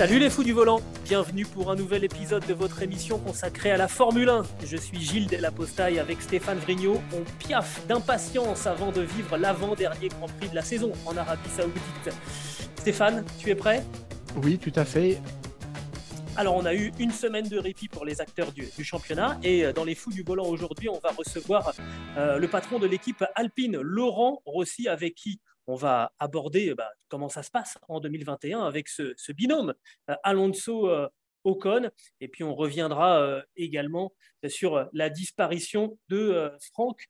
Salut les fous du volant, bienvenue pour un nouvel épisode de votre émission consacrée à la Formule 1. Je suis Gilles Delapostaille avec Stéphane Vrignot. On piaffe d'impatience avant de vivre l'avant-dernier Grand Prix de la saison en Arabie Saoudite. Stéphane, tu es prêt? Oui, tout à fait. Alors, on a eu une semaine de répit pour les acteurs du, du championnat et euh, dans les fous du volant aujourd'hui, on va recevoir euh, le patron de l'équipe Alpine, Laurent Rossi, avec qui on va aborder bah, comment ça se passe en 2021 avec ce, ce binôme euh, Alonso. euh, Ocon, et puis on reviendra euh, également sur la disparition de Frank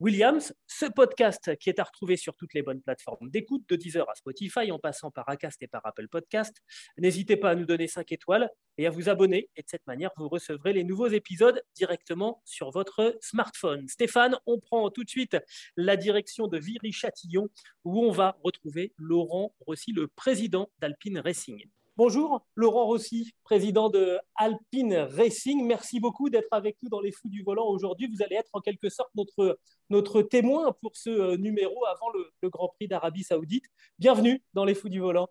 Williams. Ce podcast qui est à retrouver sur toutes les bonnes plateformes d'écoute, de Deezer à Spotify, en passant par Acast et par Apple Podcast. N'hésitez pas à nous donner 5 étoiles et à vous abonner. Et de cette manière, vous recevrez les nouveaux épisodes directement sur votre smartphone. Stéphane, on prend tout de suite la direction de Viry-Châtillon où on va retrouver Laurent Rossi, le président d'Alpine Racing. Bonjour, Laurent Rossi, président de Alpine Racing. Merci beaucoup d'être avec nous dans les fous du volant aujourd'hui. Vous allez être en quelque sorte notre, témoin pour ce euh, numéro avant le, Grand Prix d'Arabie Saoudite. Bienvenue dans les fous du volant.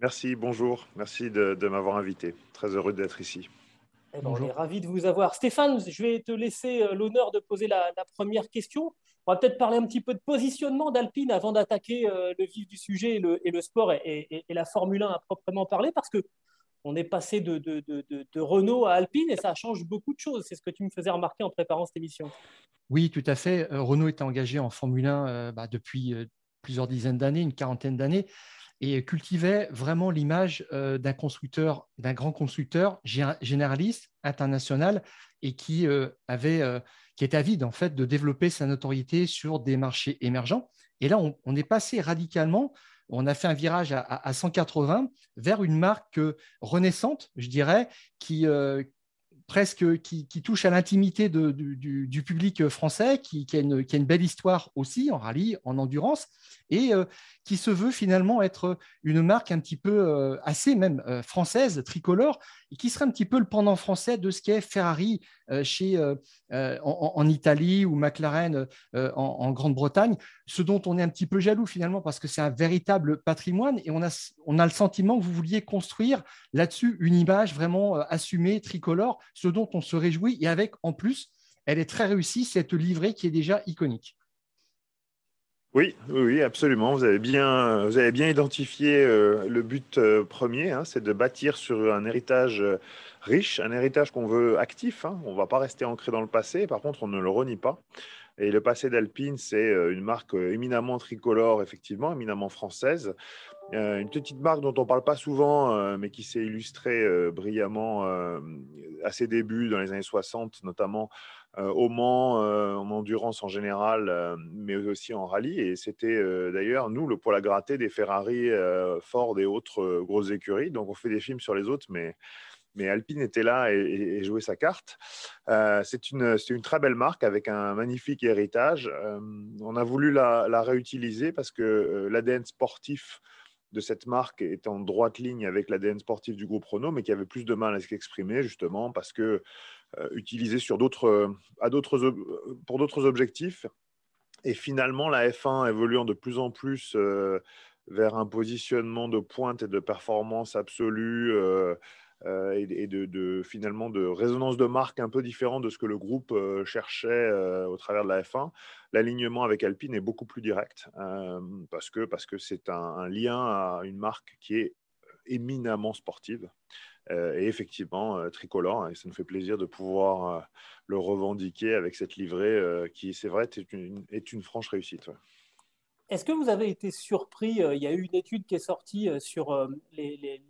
Merci, bonjour. Merci de m'avoir invité. Très heureux d'être ici. Eh ben, on est ravis de vous avoir. Stéphane, je vais te laisser euh, l'honneur de poser la, la première question. On va peut-être parler un petit peu de positionnement d'Alpine avant d'attaquer euh, le vif du sujet et le, et le sport et, et- et la Formule 1 à proprement parler, parce que on est passé de, de- de- de- de Renault à Alpine et ça change beaucoup de choses. C'est ce que tu me faisais remarquer en préparant cette émission. Oui, tout à fait. Euh, Renault est engagé en Formule 1 euh, bah, depuis plusieurs dizaines d'années, une quarantaine d'années, et cultivait vraiment l'image euh, d'un constructeur, d'un grand constructeur gé- généraliste, international, et qui euh, avait, euh, qui était avide en fait de développer sa notoriété sur des marchés émergents. Et là, on, est passé radicalement. On a fait un virage à, à- à 180 vers une marque renaissante, je dirais, qui, presque qui, touche à l'intimité du, public français, qui, a une, belle histoire aussi en rallye, en endurance, et euh, qui se veut finalement être une marque un petit peu euh, assez même euh, française, tricolore, et qui serait un petit peu le pendant français de ce qu'est Ferrari chez, en, Italie ou McLaren en, en Grande-Bretagne, ce dont on est un petit peu jaloux finalement parce que c'est un véritable patrimoine et on a, on a le sentiment que vous vouliez construire là-dessus une image vraiment assumée, tricolore, ce dont on se réjouit. Et avec, en plus, elle est très réussie, cette livrée qui est déjà iconique. Oui, oui, absolument. Vous avez bien, vous avez bien identifié euh, le but euh, premier, hein, c'est de bâtir sur un héritage euh, riche, un héritage qu'on veut actif. hein. On ne va pas rester ancré dans le passé, par contre, on ne le renie pas. Et le passé d'Alpine, c'est une marque éminemment tricolore, effectivement, éminemment française. Euh, une petite marque dont on ne parle pas souvent, euh, mais qui s'est illustrée euh, brillamment à ses débuts dans les années 60, notamment au Mans, en endurance en général, mais aussi en rallye. Et c'était d'ailleurs, nous, le poil à gratter des Ferrari, Ford et autres grosses écuries. Donc on fait des films sur les autres, mais, Alpine était là et, jouait sa carte. C'est une, très belle marque avec un magnifique héritage. On a voulu la, réutiliser parce que l'ADN sportif de cette marque est en droite ligne avec l'ADN sportif du groupe Renault, mais qui avait plus de mal à s'exprimer justement parce que euh, utilisé sur d'autres, euh, à d'autres, ob- pour d'autres objectifs. Et finalement, la F1 évoluant de plus en plus euh, vers un positionnement de pointe et de performance absolue euh, euh, et, de, finalement de résonance de marque un peu différent de ce que le groupe euh, cherchait euh, au travers de la F1. L'alignement avec Alpine est beaucoup plus direct parce que parce que c'est un, lien à une marque qui est éminemment sportive et effectivement tricolore. Et ça nous fait plaisir de pouvoir le revendiquer avec cette livrée qui, c'est vrai, est une, est une franche réussite. Est-ce que vous avez été surpris Il y a eu une étude qui est sortie sur les-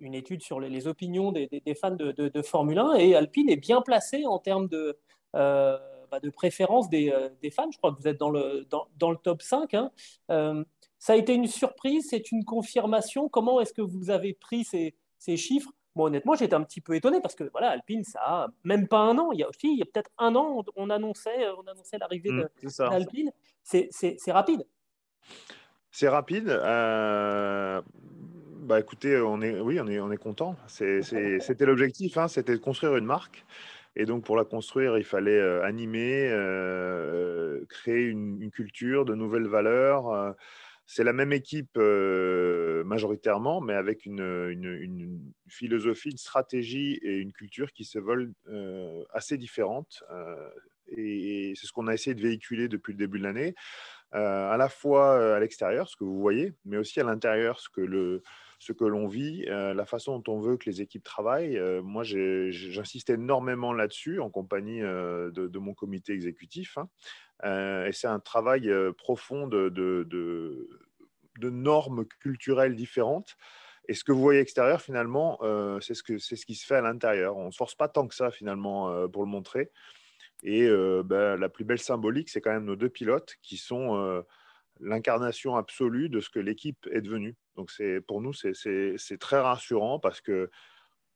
une étude sur les, les opinions des, des- des fans de, de- de Formule 1 et Alpine est bien placé en termes de, euh, bah, de préférence des, fans. Je crois que vous êtes dans le, dans, le top 5. Hein. ça a été une surprise, c'est une confirmation. Comment est-ce que vous avez pris ces, ces chiffres? Bon, honnêtement, j'étais un petit peu étonné parce que voilà, Alpine, ça a même pas un an. Il y a aussi, il y a peut-être un an, on annonçait, on annonçait l'arrivée mmh, d'Alpine. C'est rapide. C'est rapide. Euh, bah écoutez, on est, oui, on est, on est content. C'était l'objectif, hein, c'était de construire une marque. Et donc, pour la construire, il fallait euh, animer, euh, créer une, culture, de nouvelles valeurs. C'est la même équipe majoritairement, mais avec une, philosophie, une stratégie et une culture qui se veulent assez différentes. et c'est ce qu'on a essayé de véhiculer depuis le début de l'année. Euh, à la fois euh, à l'extérieur, ce que vous voyez, mais aussi à l'intérieur, ce que le, ce que l'on vit, euh, la façon dont on veut que les équipes travaillent. moi, j'insiste énormément là-dessus en compagnie de, mon comité exécutif. Hein. et c'est un travail profond de, normes culturelles différentes. Et ce que vous voyez extérieur, finalement, c'est ce, ce qui se fait à l'intérieur. On ne se force pas tant que ça, finalement, pour le montrer. Et ben, la plus belle symbolique, c'est quand même nos deux pilotes qui sont l'incarnation absolue de ce que l'équipe est devenue. Donc pour nous, c'est très rassurant parce que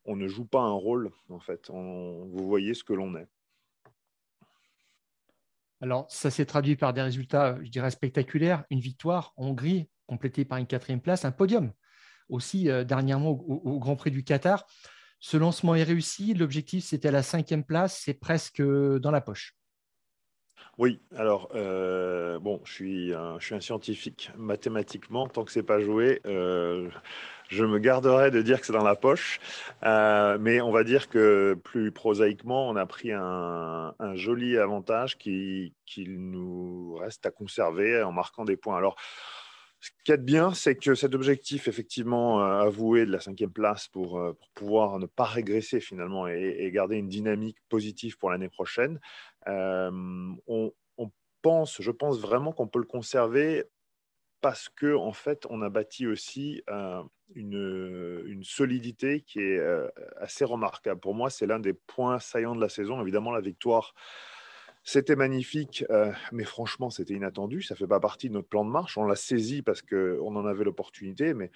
on ne joue pas un rôle, en fait. vous voyez ce que l'on est. Alors, ça s'est traduit par des résultats, je dirais, spectaculaires. Une victoire en Hongrie, complétée par une quatrième place, un podium. Aussi, dernièrement, au, Grand Prix du Qatar. Ce lancement est réussi. L'objectif, c'était la cinquième place. C'est presque dans la poche. Oui, alors, euh, bon, je suis, un, scientifique. Mathématiquement, tant que c'est pas joué, euh, je me garderai de dire que c'est dans la poche. Euh, mais on va dire que plus prosaïquement, on a pris un, joli avantage qui, qui, nous reste à conserver en marquant des points. Alors, ce qui est bien, c'est que cet objectif, effectivement, avoué de la cinquième place pour pouvoir ne pas régresser finalement et, garder une dynamique positive pour l'année prochaine, euh, on, pense, je pense vraiment qu'on peut le conserver parce que en fait, on a bâti aussi une, une, solidité qui est assez remarquable. Pour moi, c'est l'un des points saillants de la saison. Évidemment, la victoire c'était magnifique, euh, mais franchement, c'était inattendu. Ça fait pas partie de notre plan de marche. On l'a saisi parce qu'on en avait l'opportunité, mais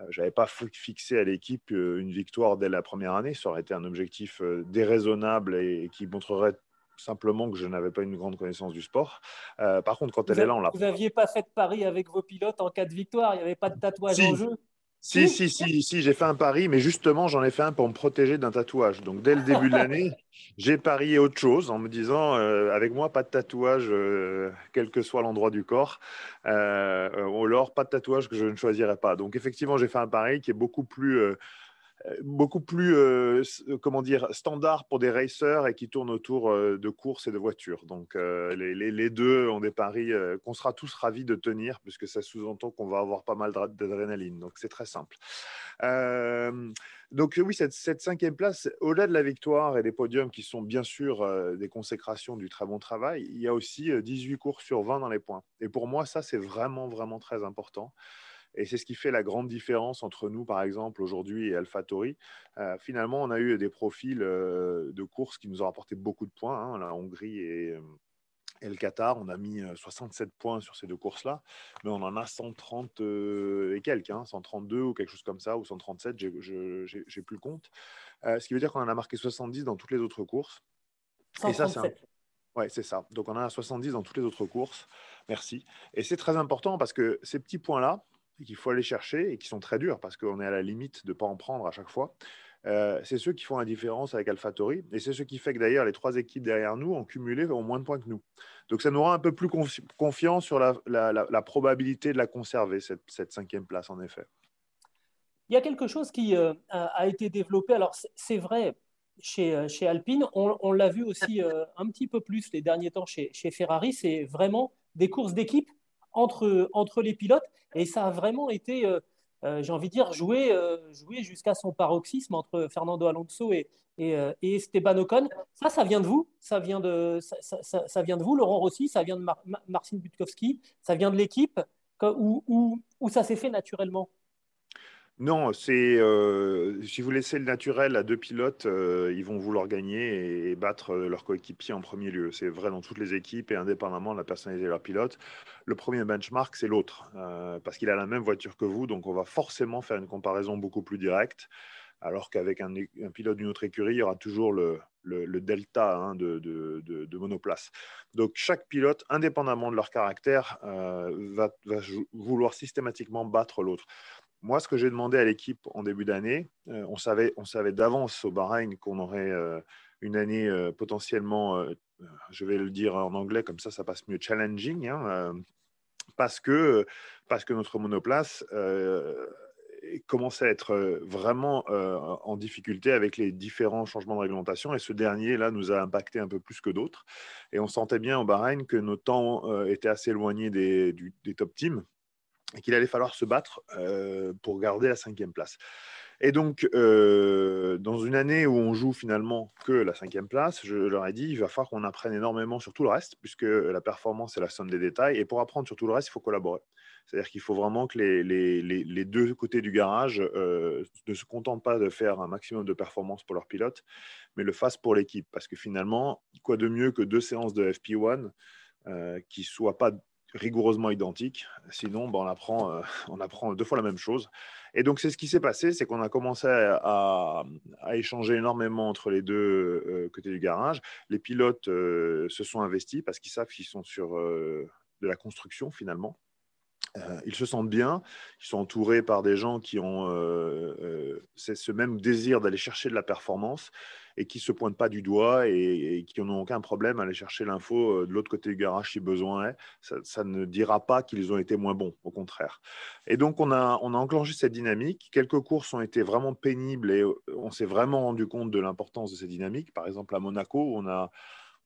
euh, je n'avais pas fixé à l'équipe euh, une victoire dès la première année. Ça aurait été un objectif déraisonnable et, qui montrerait simplement que je n'avais pas une grande connaissance du sport. par contre, quand elle est là, on l'a. Vous n'aviez pas fait de pari avec vos pilotes en cas de victoire Il n'y avait pas de tatouage en jeu? Si, si, si, si, j'ai fait un pari, mais justement, j'en ai fait un pour me protéger d'un tatouage. Donc, dès le début de l'année, j'ai parié autre chose en me disant, euh, avec moi, pas de tatouage, euh, quel que soit l'endroit du corps, euh, ou alors pas de tatouage que je ne choisirais pas. Donc, effectivement, j'ai fait un pari qui est beaucoup plus beaucoup plus, euh, euh, comment dire, standard pour des racers et qui tournent autour euh, de courses et de voitures. Donc, les, deux ont des paris qu'on sera tous ravis de tenir, puisque ça sous-entend qu'on va avoir pas mal d'adrénaline. Donc, c'est très simple. donc, oui, cette, cette cinquième place, au-delà de la victoire et des podiums qui sont bien sûr des consécrations du très bon travail, il y a aussi 18 courses sur 20 dans les points. Et pour moi, ça, c'est vraiment, vraiment très important. Et c'est ce qui fait la grande différence entre nous, par exemple, aujourd'hui et AlphaTauri. Euh, finalement, on a eu des profils euh, de courses qui nous ont apporté beaucoup de points. Hein, la Hongrie et, le Qatar, on a mis 67 euh, points sur ces deux courses-là, mais on en a 130 et quelques, 132 hein, ou quelque chose comme ça, ou 137, j'ai plus le compte. ce qui veut dire qu'on en a marqué 70 dans toutes les autres courses. 137. Et ça, c'est Ouais, c'est ça. Donc on en a 70 dans toutes les autres courses. Merci. Et c'est très important parce que ces petits points-là, qu'il faut aller chercher et qui sont très durs parce qu'on est à la limite de ne pas en prendre à chaque fois. Euh, c'est ceux qui font la différence avec AlphaTauri et c'est ce qui fait que d'ailleurs les trois équipes derrière nous ont cumulé au moins de points que nous. Donc ça nous rend un peu plus confiant sur la, probabilité de la conserver, cette, cinquième place en effet. Il y a quelque chose qui euh, a été développé, alors c'est vrai chez, euh, chez Alpine, on, l'a vu aussi un petit peu plus les derniers temps chez, chez Ferrari, c'est vraiment des courses d'équipe entre, entre les pilotes. Et ça a vraiment été, euh, euh, j'ai envie de dire, joué, euh, joué jusqu'à son paroxysme entre Fernando Alonso et, et, Esteban Ocon. Ça, ça vient de vous. Ça vient de, ça, ça, vient de vous, Laurent Rossi. Ça vient de Marcin Butkowski Ça vient de l'équipe. Ou, ça s'est fait naturellement? Non, c'est euh, si vous laissez le naturel à deux pilotes, euh, ils vont vouloir gagner et, battre leur coéquipier en premier lieu. C'est vrai dans toutes les équipes et indépendamment de la personnalité de leur pilote. Le premier benchmark, c'est l'autre, euh, parce qu'il a la même voiture que vous, donc on va forcément faire une comparaison beaucoup plus directe. Alors qu'avec un, pilote d'une autre écurie, il y aura toujours le, delta hein, de, monoplace. Donc chaque pilote, indépendamment de leur caractère, va, vouloir systématiquement battre l'autre. Moi, ce que j'ai demandé à l'équipe en début d'année, euh, on savait, on savait d'avance au Bahreïn qu'on aurait euh, une année euh, potentiellement, je vais le dire en anglais, comme ça, ça passe mieux, challenging, hein, parce, que, parce que notre monoplace commençait à être vraiment en difficulté avec les différents changements de réglementation. Et ce dernier, là, nous a impacté un peu plus que d'autres. Et on sentait bien au Bahreïn que nos temps étaient assez éloignés des, des top teams et qu'il allait falloir se battre euh, pour garder la cinquième place. Et donc, euh, dans une année où on joue finalement que la cinquième place, je leur ai dit, il va falloir qu'on apprenne énormément sur tout le reste, puisque la performance est la somme des détails. Et pour apprendre sur tout le reste, il faut collaborer. C'est-à-dire qu'il faut vraiment que les, deux côtés du garage euh, ne se contentent pas de faire un maximum de performance pour leur pilote, mais le fassent pour l'équipe. Parce que finalement, quoi de mieux que deux séances de FP1 qui ne soient pas rigoureusement identiques. Sinon, ben, on, apprend, euh, on apprend deux fois la même chose. Et donc, c'est ce qui s'est passé, c'est qu'on a commencé à, échanger énormément entre les deux euh, côtés du garage. Les pilotes euh, se sont investis parce qu'ils savent qu'ils sont sur de la construction finalement. ils se sentent bien, ils sont entourés par des gens qui ont ce même désir d'aller chercher de la performance et qui ne se pointent pas du doigt et, qui n'ont aucun problème à aller chercher l'info euh, de l'autre côté du garage si besoin est. Ça, ne dira pas qu'ils ont été moins bons, au contraire. Et donc, on a, on a enclenché cette dynamique. Quelques courses ont été vraiment pénibles et euh, on s'est vraiment rendu compte de l'importance de cette dynamique. Par exemple, à Monaco, on a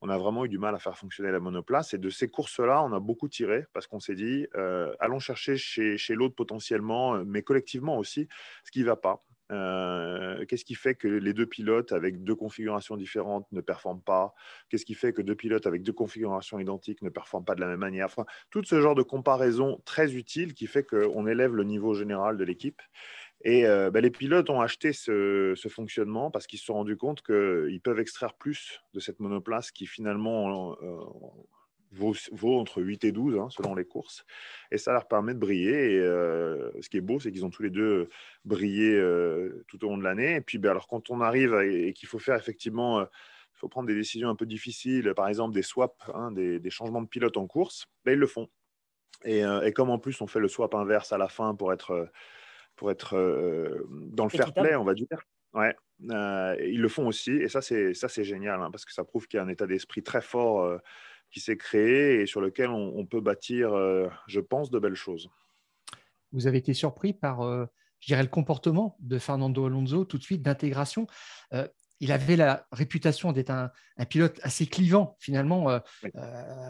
on a vraiment eu du mal à faire fonctionner la monoplace. Et de ces courses-là, on a beaucoup tiré parce qu'on s'est dit, euh, allons chercher chez, chez l'autre potentiellement, mais collectivement aussi, ce qui ne va pas. Euh, qu'est-ce qui fait que les deux pilotes avec deux configurations différentes ne performent pas? Qu'est-ce qui fait que deux pilotes avec deux configurations identiques ne performent pas de la même manière? Tout ce genre de comparaison très utile qui fait qu'on élève le niveau général de l'équipe. Et euh, ben, les pilotes ont acheté ce, fonctionnement parce qu'ils se sont rendus compte qu'ils peuvent extraire plus de cette monoplace qui finalement vaut, entre 8 et 12 hein, selon les courses. Et ça leur permet de briller. Et euh, ce qui est beau, c'est qu'ils ont tous les deux brillé euh, tout au long de l'année. Et puis, ben, alors, quand on arrive et, qu'il faut faire effectivement, euh, il faut prendre des décisions un peu difficiles, par exemple des swaps, hein, des, changements de pilote en course, ben, ils le font. Et, et, comme en plus on fait le swap inverse à la fin pour être, pour être dans le fair play, on va dire. Ouais, ils le font aussi, et ça c'est ça c'est génial hein, parce que ça prouve qu'il y a un état d'esprit très fort qui s'est créé et sur lequel on, peut bâtir, euh, je pense, de belles choses. Vous avez été surpris par, euh, je dirais, le comportement de Fernando Alonso tout de suite d'intégration. Euh, il avait la réputation d'être un, pilote assez clivant. Finalement,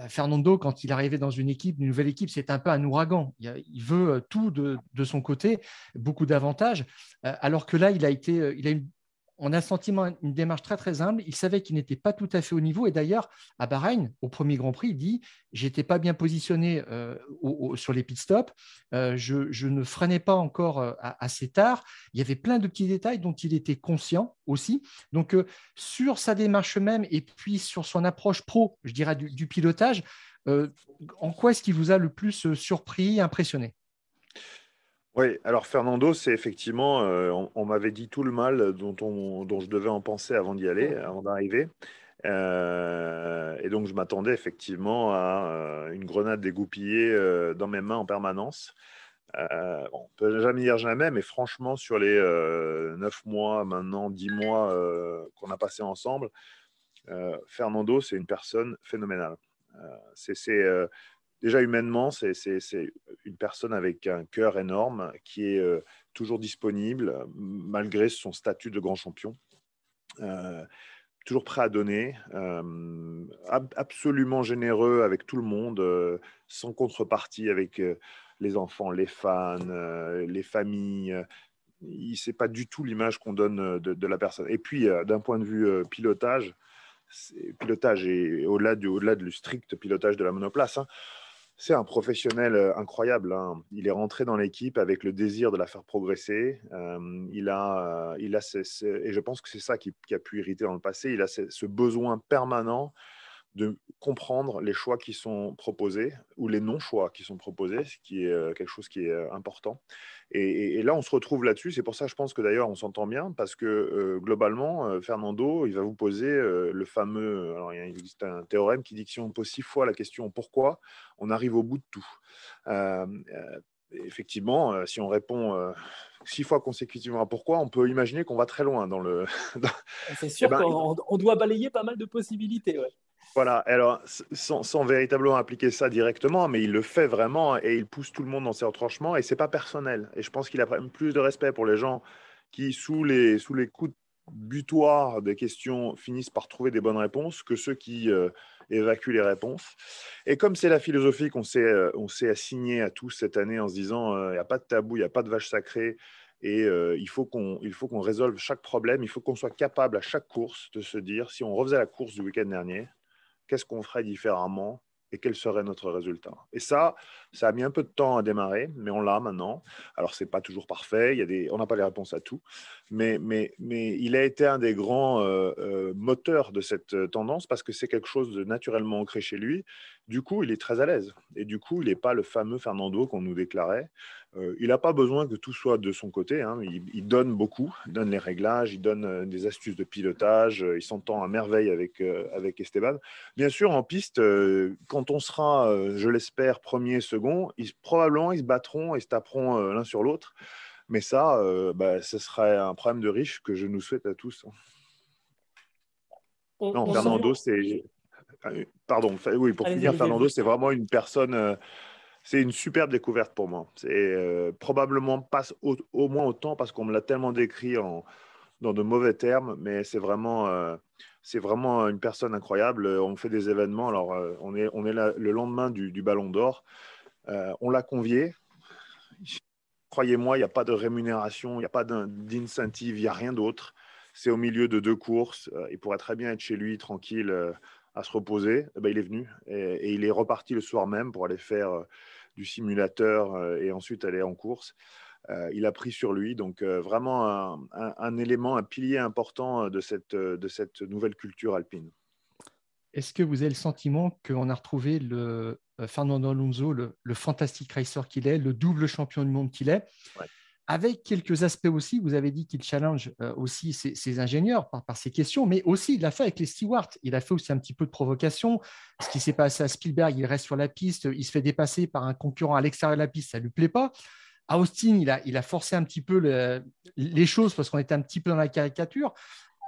Fernando, quand il arrivait dans une équipe, une nouvelle équipe, c'est un peu un ouragan. Il, veut tout de, de, son côté, beaucoup d'avantages. alors que là, il a été, il a une on a sentiment, une démarche très très humble. Il savait qu'il n'était pas tout à fait au niveau. Et d'ailleurs, à Bahreïn, au premier Grand Prix, il dit J'étais pas bien positionné euh, sur les pit stops. Euh, je, ne freinais pas encore euh, assez tard. Il y avait plein de petits détails dont il était conscient aussi. Donc, sur sa démarche même et puis sur son approche pro, je dirais, du pilotage, en quoi est-ce qu'il vous a le plus surpris, impressionné? Oui, alors Fernando, c'est effectivement, euh, on, m'avait dit tout le mal dont, on, dont je devais en penser avant d'y aller, avant d'arriver. Euh, et donc, je m'attendais effectivement à euh, une grenade dégoupillée dans mes mains en permanence. on ne peut jamais dire jamais, mais franchement, sur les neuf mois, maintenant dix mois qu'on a passé ensemble, Fernando, c'est une personne phénoménale. c'est déjà humainement, c'est une personne avec un cœur énorme qui est euh, toujours disponible malgré son statut de grand champion. Euh, toujours prêt à donner, euh, absolument généreux avec tout le monde, sans contrepartie avec les enfants, les fans, les familles. Ce n'est pas du tout l'image qu'on donne de, la personne. Et puis, d'un point de vue pilotage, pilotage et au-delà du, au -delà du strict pilotage de la monoplace, hein, c'est un professionnel euh, incroyable. Hein. Il est rentré dans l'équipe avec le désir de la faire progresser. Euh, il a, il a et je pense que c'est ça qui, a pu irriter dans le passé. Il a ce besoin permanent de comprendre les choix qui sont proposés ou les non-choix qui sont proposés, ce qui est euh, quelque chose qui est euh, important. Et, là, on se retrouve là-dessus. C'est pour ça, je pense que d'ailleurs, on s'entend bien parce que euh, globalement, Fernando, il va vous poser le fameux. Alors, il existe un théorème qui dit que si on pose six fois la question pourquoi, on arrive au bout de tout. effectivement, si on répond six fois consécutivement à pourquoi, on peut imaginer qu'on va très loin dans le. C'est sûr eh ben, qu'on doit balayer pas mal de possibilités. Ouais. Voilà, alors sans, véritablement appliquer ça directement, mais il le fait vraiment et il pousse tout le monde dans ses retranchements et c'est pas personnel. Et je pense qu'il a plus de respect pour les gens qui, sous les, sous les coups butoirs des questions, finissent par trouver des bonnes réponses que ceux qui euh, évacuent les réponses. Et comme c'est la philosophie qu'on s'est, euh, on s'est assigné à tous cette année en se disant euh, il n'y a pas de tabou, il n'y a pas de vache sacrée, et qu'on il faut qu'on résolve chaque problème, il faut qu'on soit capable à chaque course de se dire si on refaisait la course du week-end dernier, qu'est-ce qu'on ferait différemment et quel serait notre résultat. Et ça, ça a mis un peu de temps à démarrer, mais on l'a maintenant. Alors, ce n'est pas toujours parfait, il y a des, on n'a pas les réponses à tout, mais, mais, mais il a été un des grands euh, euh, moteurs de cette euh, tendance parce que c'est quelque chose de naturellement ancré chez lui. Du coup, il est très à l'aise. Et du coup, il n'est pas le fameux Fernando qu'on nous déclarait. Euh, il n'a pas besoin que tout soit de son côté. Hein. Il, donne beaucoup, il donne les réglages, il donne euh, des astuces de pilotage, euh, il s'entend à merveille avec, avec Esteban. Bien sûr, en piste, quand on sera, je l'espère, premier, second, ils, probablement ils se battront et se taperont l'un sur l'autre. Mais ça, bah, ce serait un problème de riche que je nous souhaite à tous. non, Fernando, c'est. Pardon, oui, pour finir, Fernando, c'est vraiment une personne c'est une superbe découverte pour moi. C'est euh, probablement pas au, moins autant parce qu'on me l'a tellement décrit en, dans de mauvais termes, mais c'est vraiment, euh, vraiment une personne incroyable. On fait des événements. Alors, euh, on est, on est le lendemain du, Ballon d'Or. on l'a convié. Croyez-moi, il n'y a pas de rémunération, il n'y a pas d'incentive, il n'y a rien d'autre. C'est au milieu de deux courses. il pourrait très bien être chez lui, tranquille à se reposer, eh ben, il est venu et, il est reparti le soir même pour aller faire euh, du simulateur euh, et ensuite aller en course. Euh, il a pris sur lui, donc vraiment un, élément, un pilier important de cette, de cette nouvelle culture alpine. Est-ce que vous avez le sentiment qu'on a retrouvé le Fernando Alonso, le, le fantastique racer qu'il est, le double champion du monde qu'il est? Avec quelques aspects aussi. Vous avez dit qu'il challenge euh, aussi ses, ingénieurs par, ses questions, mais aussi il l'a fait avec les stewards. Il a fait aussi un petit peu de provocation. Ce qui s'est passé à Spielberg, il reste sur la piste, il se fait dépasser par un concurrent à l'extérieur de la piste, ça ne lui plaît pas. À Austin, il a, forcé un petit peu les choses parce qu'on était un petit peu dans la caricature.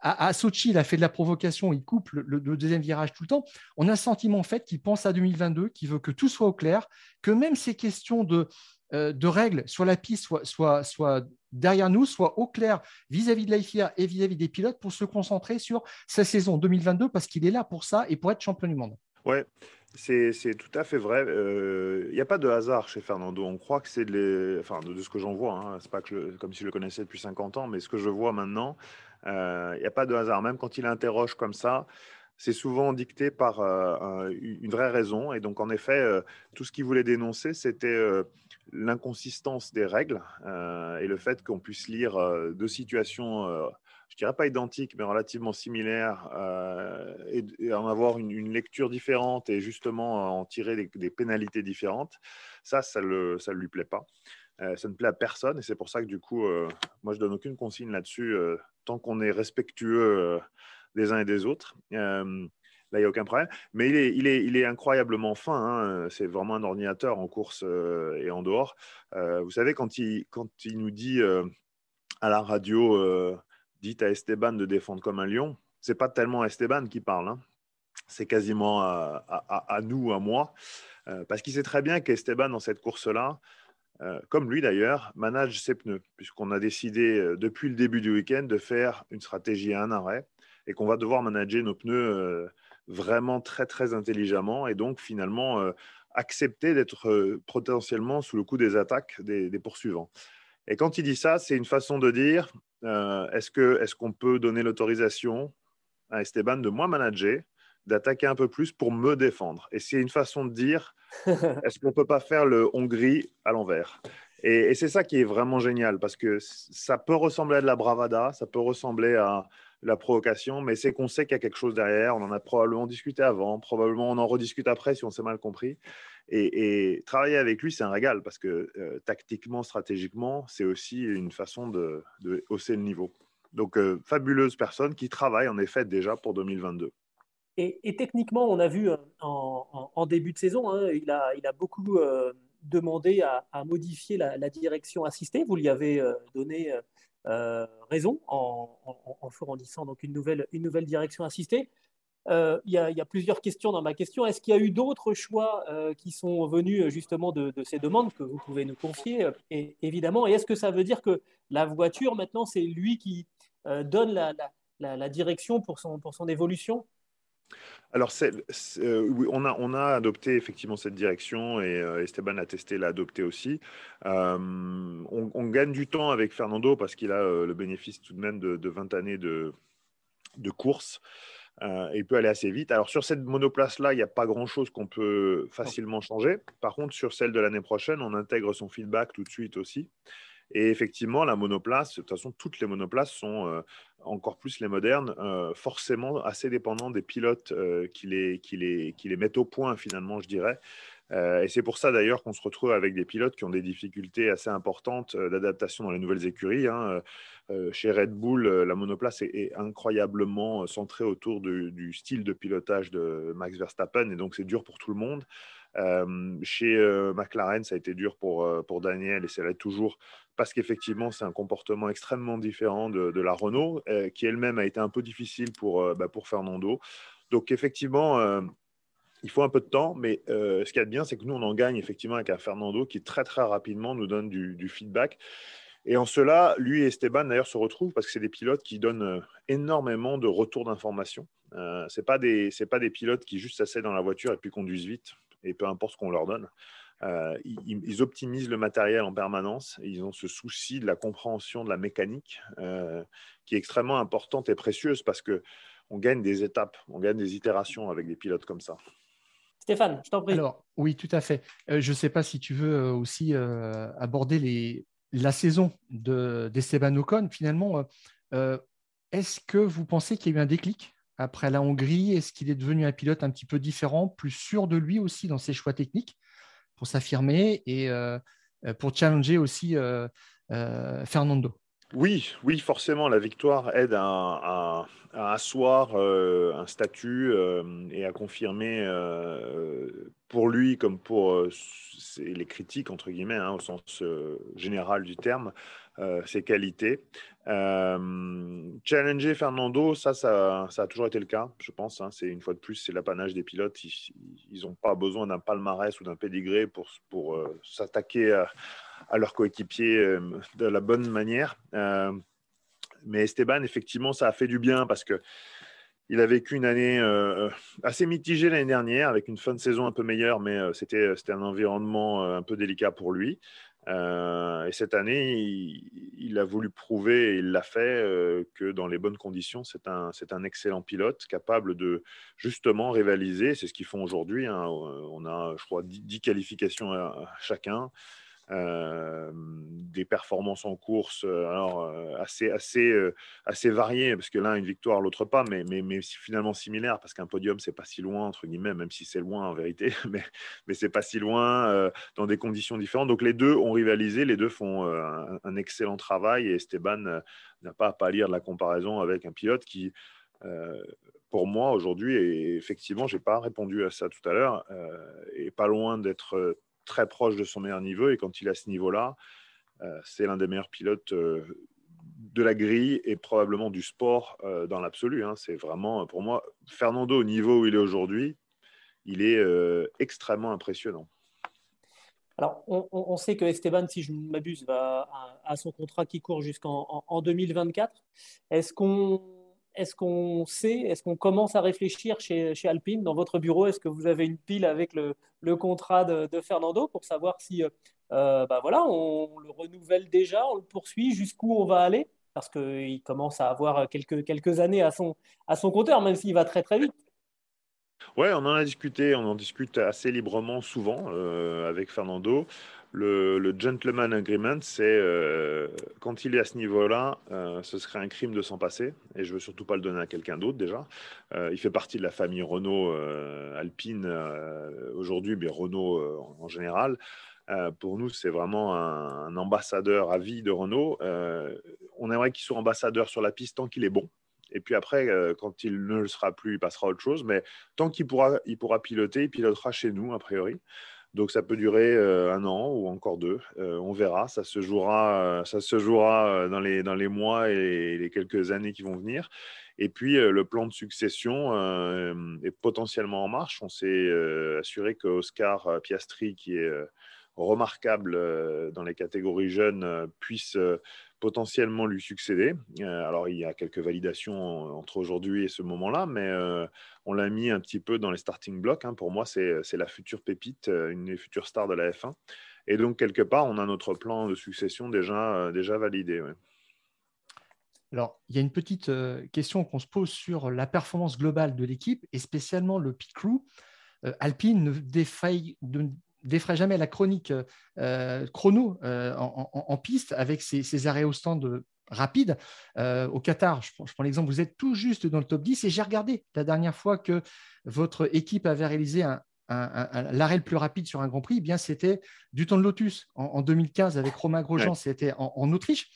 À, Sochi, il a fait de la provocation, il coupe le, deuxième virage tout le temps. On a le sentiment en fait qu'il pense à 2022, qu'il veut que tout soit au clair, que même ces questions de, de règles sur la piste soit, derrière nous, soit au clair vis-à-vis de l'IFIA et vis-à-vis des pilotes pour se concentrer sur sa saison 2022 parce qu'il est là pour ça et pour être champion du monde. Ouais, c'est tout à fait vrai. Il euh, n'y a pas de hasard chez Fernando. On croit que c'est de, enfin, de, ce que j'en vois. Hein. C'est pas que comme si je le connaissais depuis 50 ans, mais ce que je vois maintenant, il euh, n'y a pas de hasard. Même quand il interroge comme ça, c'est souvent dicté par une vraie raison. Et donc, en effet, tout ce qu'il voulait dénoncer, c'était l'inconsistance des règles euh, et le fait qu'on puisse lire euh, deux situations, euh, je dirais pas identiques, mais relativement similaires, et, en avoir une, lecture différente et justement en tirer des, pénalités différentes, ça, ça ne ça lui plaît pas. ça ne plaît à personne et c'est pour ça que du coup, moi, je donne aucune consigne là-dessus tant qu'on est respectueux des uns et des autres. Là, il n'y a aucun problème. Mais il est, incroyablement fin. Hein. C'est vraiment un ordinateur en course euh, et en dehors. Euh, vous savez, quand il, nous dit euh, à la radio, dites à Esteban de défendre comme un lion, c'est pas tellement Esteban qui parle. Hein. C'est quasiment à, nous, à moi. parce qu'il sait très bien qu'Esteban, dans cette course-là, comme lui d'ailleurs, manage ses pneus, puisqu'on a décidé depuis le début du week-end de faire une stratégie à un arrêt et qu'on va devoir manager nos pneus vraiment très, très intelligemment et donc finalement euh, accepter d'être euh, potentiellement sous le coup des attaques des, poursuivants. Et quand il dit ça, c'est une façon de dire euh, est-ce qu'on est qu'on peut donner l'autorisation à Esteban de moins manager d'attaquer un peu plus pour me défendre? Et c'est une façon de dire, est-ce qu'on ne peut pas faire le Hongrie à l'envers? Et, c'est ça qui est vraiment génial, parce que ça peut ressembler à de la bravada, ça peut ressembler à la provocation, mais c'est qu'on sait qu'il y a quelque chose derrière, on en a probablement discuté avant, probablement on en rediscute après si on s'est mal compris. Et, travailler avec lui, c'est un régal, parce que euh, tactiquement, stratégiquement, c'est aussi une façon de, hausser le niveau. Donc, euh, fabuleuse personne qui travaille en effet déjà pour 2022. Et, techniquement, on a vu euh, en, début de saison, hein, il, a, beaucoup demandé à, modifier la, direction assistée. Vous lui avez donné raison en, fournissant donc une nouvelle, une nouvelle direction assistée. Il y, a, plusieurs questions dans ma question. Est-ce qu'il y a eu d'autres choix qui sont venus justement de, ces demandes que vous pouvez nous confier et, Évidemment? Et est-ce que ça veut dire que la voiture, maintenant, c'est lui qui donne la, la, direction pour son, pour son évolution? Alors, euh, on, a, on, a, adopté effectivement cette direction et euh, Esteban a testé, l'a adopté aussi. Euh, on, gagne du temps avec Fernando parce qu'il a le bénéfice tout de même de, 20 années de, de course. et il peut aller assez vite. Alors, sur cette monoplace-là, il n'y a pas grand-chose qu'on peut facilement changer. Par contre, sur celle de l'année prochaine, on intègre son feedback tout de suite aussi. Et effectivement, la monoplace, de toute façon, toutes les monoplaces sont euh, encore plus les modernes, euh, forcément assez dépendants des pilotes euh, qui, les, qui, les, qui les mettent au point, finalement, je dirais. et c'est pour ça d'ailleurs qu'on se retrouve avec des pilotes qui ont des difficultés assez importantes d'adaptation dans les nouvelles écuries. Hein. chez Red Bull, la monoplace est, incroyablement centrée autour du, style de pilotage de Max Verstappen, et donc c'est dur pour tout le monde. Chez McLaren, ça a été dur pour, Daniel et c'est là toujours parce qu'effectivement, c'est un comportement extrêmement différent de, la Renault, euh, qui elle-même a été un peu difficile pour, euh, bah, Fernando. Donc, effectivement, euh, il faut un peu de temps, mais ce qu'il y a de bien, c'est que nous, on en gagne effectivement avec un Fernando qui très, très rapidement nous donne du, feedback. Et en cela, lui et Esteban, d'ailleurs, se retrouvent parce que c'est des pilotes qui donnent énormément de retours d'informations. ce n'est pas, des, pas des pilotes qui juste s'asseyent dans la voiture et puis conduisent vite, et peu importe ce qu'on leur donne. Euh, ils, optimisent le matériel en permanence. ils ont ce souci de la compréhension de la mécanique euh, qui est extrêmement importante et précieuse parce que on gagne des étapes, on gagne des itérations avec des pilotes comme ça. Stéphane, je t'en prie. Alors, oui, tout à fait. Euh, je ne sais pas si tu veux aussi aborder les, la saison d'Esteban Ocon. Finalement, est-ce que vous pensez qu'il y a eu un déclic? Après la Hongrie Est-ce qu'il est devenu un pilote un petit peu différent, plus sûr de lui aussi dans ses choix techniques pour s'affirmer et euh, euh, pour challenger aussi euh, Fernando? Oui, oui, forcément, la victoire aide à, asseoir un statut et à confirmer pour lui comme pour les critiques, entre guillemets, hein, au sens général du terme, ses qualités. challenger Fernando, ça, ça, a toujours été le cas, je pense. Hein. c'est une fois de plus, c'est l'apanage des pilotes. Ils n'ont pas besoin d'un palmarès ou d'un pédigré pour, pour s'attaquer à à leurs coéquipiers euh, de la bonne manière. Euh, mais Esteban, effectivement, ça a fait du bien parce que il a vécu une année euh, assez mitigée l'année dernière, avec une fin de saison un peu meilleure, mais c'était un environnement un peu délicat pour lui. Et cette année, il, a voulu prouver, et il l'a fait, que dans les bonnes conditions, c'est un, un, excellent pilote, capable de justement rivaliser. C'est ce qu'ils font aujourd'hui. Hein. On a, je crois, 10, qualifications à chacun. Euh, des performances en course euh, euh, assez, assez, assez variées, parce que l'un une victoire, l'autre pas, mais, mais, mais finalement similaires, parce qu'un podium, c'est pas si loin, entre guillemets, même si c'est loin en vérité, mais, mais c'est pas si loin dans des conditions différentes. Donc les deux ont rivalisé, les deux font un, excellent travail, et Esteban n'a pas à pâlir de la comparaison avec un pilote qui. pour moi aujourd'hui, et effectivement, j'ai pas répondu à ça tout à l'heure, est pas loin d'être très proche de son meilleur niveau. Et quand il à ce niveau-là, euh, c'est l'un des meilleurs pilotes euh, de la grille et probablement du sport euh, dans l'absolu. Hein. C'est vraiment, pour moi, Fernando, au niveau où il est aujourd'hui, il est extrêmement impressionnant. Alors, on, sait que Esteban, si je m'abuse, va à, son contrat qui court jusqu'en en 2024. Est-ce qu'on est-ce qu'on sait, est-ce qu'on commence à réfléchir chez, chez Alpine, dans votre bureau? Est-ce que vous avez une pile avec le, le contrat de, Fernando pour savoir si euh, bah voilà, on le renouvelle déjà, on le poursuit, jusqu'où on va aller? Parce qu'il commence à avoir quelques, quelques années à son, à son compteur, même s'il va très très vite. Ouais, on en a discuté, on en discute assez librement souvent euh, avec Fernando. Le, gentleman agreement, c'est euh, quand il est à ce niveau-là, euh, ce serait un crime de s'en passer. Et je veux surtout pas le donner à quelqu'un d'autre déjà. il fait partie de la famille Renault Alpine aujourd'hui, mais Renault en général. pour nous, c'est vraiment un, ambassadeur à vie de Renault. on aimerait qu'il soit ambassadeur sur la piste tant qu'il est bon. Et puis après, euh, quand il ne le sera plus, il passera à autre chose. Mais tant qu'il pourra, il pourra piloter, il pilotera chez nous, a priori. Donc ça peut durer euh, un an ou encore deux. Euh, on verra. Ça se jouera, ça se jouera dans, les, dans les mois et les quelques années qui vont venir. Et puis le plan de succession est potentiellement en marche. On s'est assuré que Oscar Piastri, qui est remarquable dans les catégories jeunes, puisse potentiellement lui succéder. Euh, alors, il y a quelques validations entre aujourd'hui et ce moment-là, mais euh, on l'a mis un petit peu dans les starting blocks. Hein. Pour moi, c'est la future pépite, euh, une des futures stars de la F1. Et donc, quelque part, on a notre plan de succession déjà, déjà validé. Alors, il y a une petite question qu'on se pose sur la performance globale de l'équipe et spécialement le pit crew. Alpine ne défaille, défraie jamais la chronique euh, chrono euh, en, piste avec ses, arrêts au stand rapides. Euh, au Qatar, je prends, l'exemple, vous êtes tout juste dans le top 10 et j'ai regardé la dernière fois que votre équipe avait réalisé un, l'arrêt le plus rapide sur un Grand Prix, eh bien c'était du temps de Lotus en, 2015 avec Romain Grosjean, c'était en, Autriche.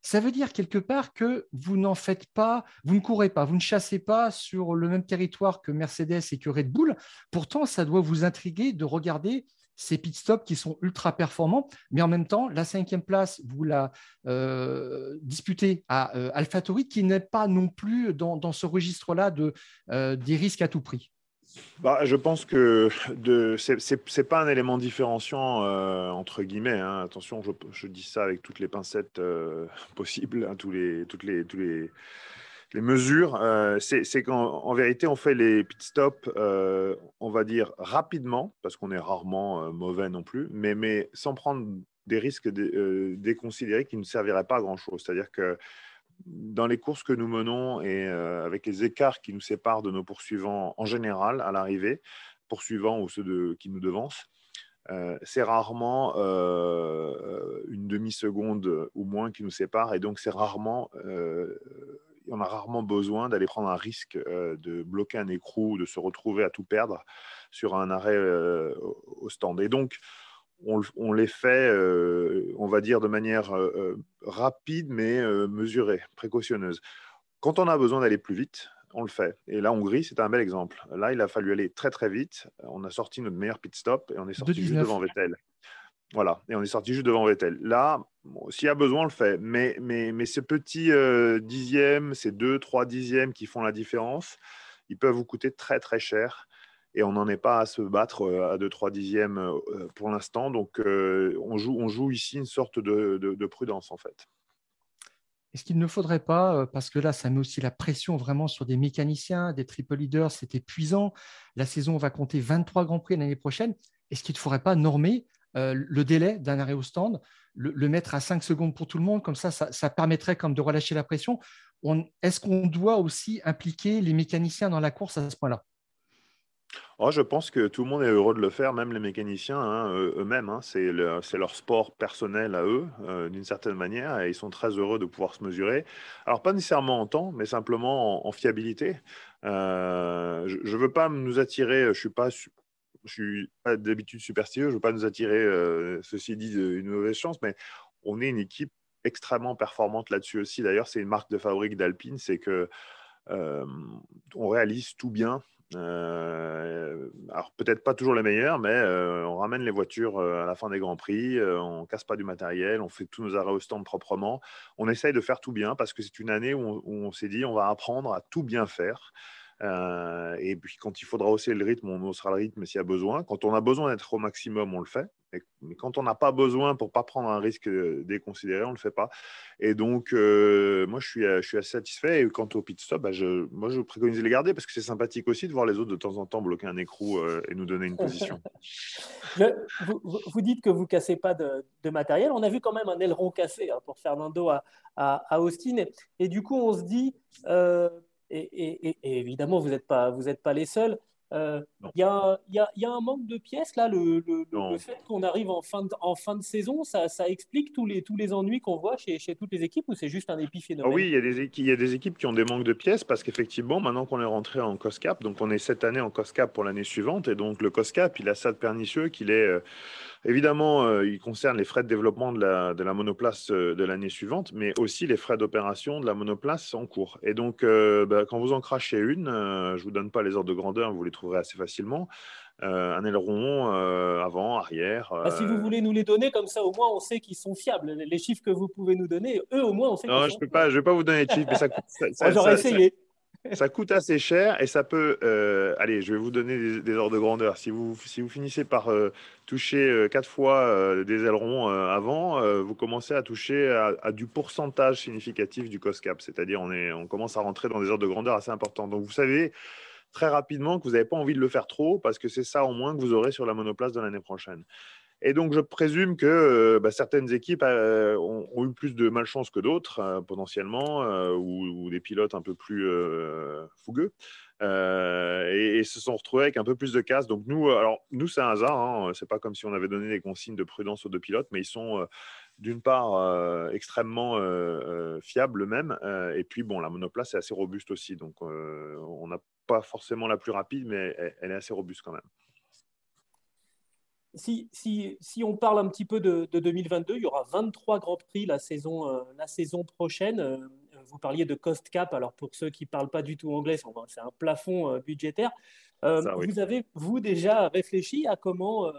Ça veut dire quelque part que vous n'en faites pas, vous ne courez pas, vous ne chassez pas sur le même territoire que Mercedes et que Red Bull. Pourtant, ça doit vous intriguer de regarder ces pit stops qui sont ultra performants, mais en même temps, la cinquième place, vous la euh, disputez à euh, AlphaTauri, qui n'est pas non plus dans, ce registre-là de, euh, des risques à tout prix. Bah, je pense que ce n'est pas un élément différenciant entre guillemets. Hein. Attention, je, dis ça avec toutes les pincettes possibles, hein, tous les, toutes les, tous les, les mesures, euh, c'est qu'en vérité, on fait les pit stops, euh, on va dire rapidement, parce qu'on est rarement euh, mauvais non plus, mais, mais sans prendre des risques déconsidérés qui ne serviraient pas à grand-chose. C'est-à-dire que dans les courses que nous menons et avec les écarts qui nous séparent de nos poursuivants en général à l'arrivée, poursuivants ou ceux qui nous devancent, c'est rarement une demi-seconde ou moins qui nous sépare, et donc c'est rarement on a rarement besoin d'aller prendre un risque euh, de bloquer un écrou, de se retrouver à tout perdre sur un arrêt euh, au stand. Et donc, on, les fait, euh, on va dire, de manière rapide, mais mesurée, précautionneuse. Quand on a besoin d'aller plus vite, on le fait. Et là, Hongrie, c'est un bel exemple. Là, il a fallu aller très très vite. On a sorti notre meilleur pit stop et on est sorti juste devant Vettel. Voilà, et on est sorti juste devant Vettel. Là, s'il y a besoin, on le fait. Mais, mais, mais ces petits euh, dixièmes, ces deux, trois dixièmes qui font la différence, ils peuvent vous coûter très, très cher. Et on n'en est pas à se battre euh, à deux, trois dixièmes euh, pour l'instant. Donc, on, joue, on joue ici une sorte de, de, prudence, en fait. Est-ce qu'il ne faudrait pas, parce que là, ça met aussi la pression vraiment sur des mécaniciens, des triple leaders, c'est épuisant. La saison va compter 23 Grands Prix l'année prochaine. Est-ce qu'il ne faudrait pas normer euh, le délai d'un arrêt au stand, le, mettre à 5 secondes pour tout le monde, comme ça, ça, permettrait comme de relâcher la pression. Est-ce qu'on doit aussi impliquer les mécaniciens dans la course à ce point-là? Oh, je pense que tout le monde est heureux de le faire, même les mécaniciens hein, eux-mêmes. Hein. c'est leur sport personnel à eux, euh, d'une certaine manière, et ils sont très heureux de pouvoir se mesurer. Alors, pas nécessairement en temps, mais simplement en, fiabilité. Euh, je ne veux pas nous attirer, je ne suis pas je suis pas d'habitude superstitieux, je ne veux pas nous attirer, euh, ceci dit, une mauvaise chance, mais on est une équipe extrêmement performante là-dessus aussi. D'ailleurs, c'est une marque de fabrique d'Alpine, c'est que euh, on réalise tout bien. Euh, alors peut-être pas toujours les meilleurs, mais on ramène les voitures à la fin des grands prix, on casse pas du matériel, on fait tous nos arrêts au stand proprement. On essaye de faire tout bien parce que c'est une année où on s'est dit on va apprendre à tout bien faire. Euh, et puis quand il faudra hausser le rythme, on haussera le rythme s'il y a besoin. Quand on a besoin d'être au maximum, on le fait. Mais quand on n'a pas besoin pour pas prendre un risque euh, déconsidéré, on ne le fait pas. Et donc, euh, moi, je suis, assez satisfait. Et quant au pit stop, bah, je, moi, je préconise de les garder parce que c'est sympathique aussi de voir les autres de temps en temps bloquer un écrou et nous donner une position. vous, dites que vous cassez pas de, matériel. On a vu quand même un aileron cassé hein, pour Fernando à, à, Austin. Et, du coup, on se dit et, évidemment, vous n'êtes pas, pas les seuls. Euh, il y, a, y, a, y, a, un manque de pièces là, le, le, le fait qu'on arrive en fin de, en fin de saison, ça, ça explique tous les, tous les ennuis qu'on voit chez, chez, toutes les équipes ou c'est juste un épiphénomène? Ah Oui, il y, a des, il y a des équipes qui ont des manques de pièces parce qu'effectivement, maintenant qu'on est rentré en COSCAP, donc on est cette année en COSCAP pour l'année suivante et donc le COSCAP, il a ça de pernicieux qu'il est. Euh, évidemment, euh, il concerne les frais de développement de la, de la monoplace euh, de l'année suivante, mais aussi les frais d'opération de la monoplace en cours. Et donc, euh, bah, quand vous en crachez une, je ne vous donne pas les ordres de grandeur, vous les trouverez assez facilement. un aileron avant, arrière. Bah, si vous voulez nous les donner, comme ça au moins on sait qu'ils sont fiables. Les chiffres que vous pouvez nous donner, eux au moins on sait. Non, je ne vais pas vous donner les chiffres, mais ça coûte. Ça, J'aurais essayé ça coûte assez cher et ça peut. Euh, allez, je vais vous donner des, ordres de grandeur. Si vous, si vous finissez par euh, toucher euh, quatre fois des ailerons avant, vous commencez à toucher à, du pourcentage significatif du cost cap. C'est-à-dire, on, est, on commence à rentrer dans des ordres de grandeur assez importants. Donc, vous savez très rapidement que vous n'avez pas envie de le faire trop parce que c'est ça au moins que vous aurez sur la monoplace de l'année prochaine. Et donc, je présume que euh, bah, certaines équipes euh, ont, eu plus de malchance que d'autres, euh, potentiellement, ou, des pilotes un peu plus fougueux, et, se sont retrouvés avec un peu plus de casse. Donc, nous, alors, nous c'est un hasard. Hein, c'est pas comme si on avait donné des consignes de prudence aux deux pilotes, mais ils sont d'une part extrêmement fiables même, et puis, bon, la monoplace est assez robuste aussi. Donc, on n'a pas forcément la plus rapide, mais elle est assez robuste quand même si, si, si, on parle un petit peu de, 2022, il y aura 23 Grands Prix la saison, euh, la saison prochaine. Euh, vous parliez de cost cap, alors pour ceux qui ne parlent pas du tout anglais, c'est un plafond euh, budgétaire. Vous avez, vous, déjà réfléchi à comment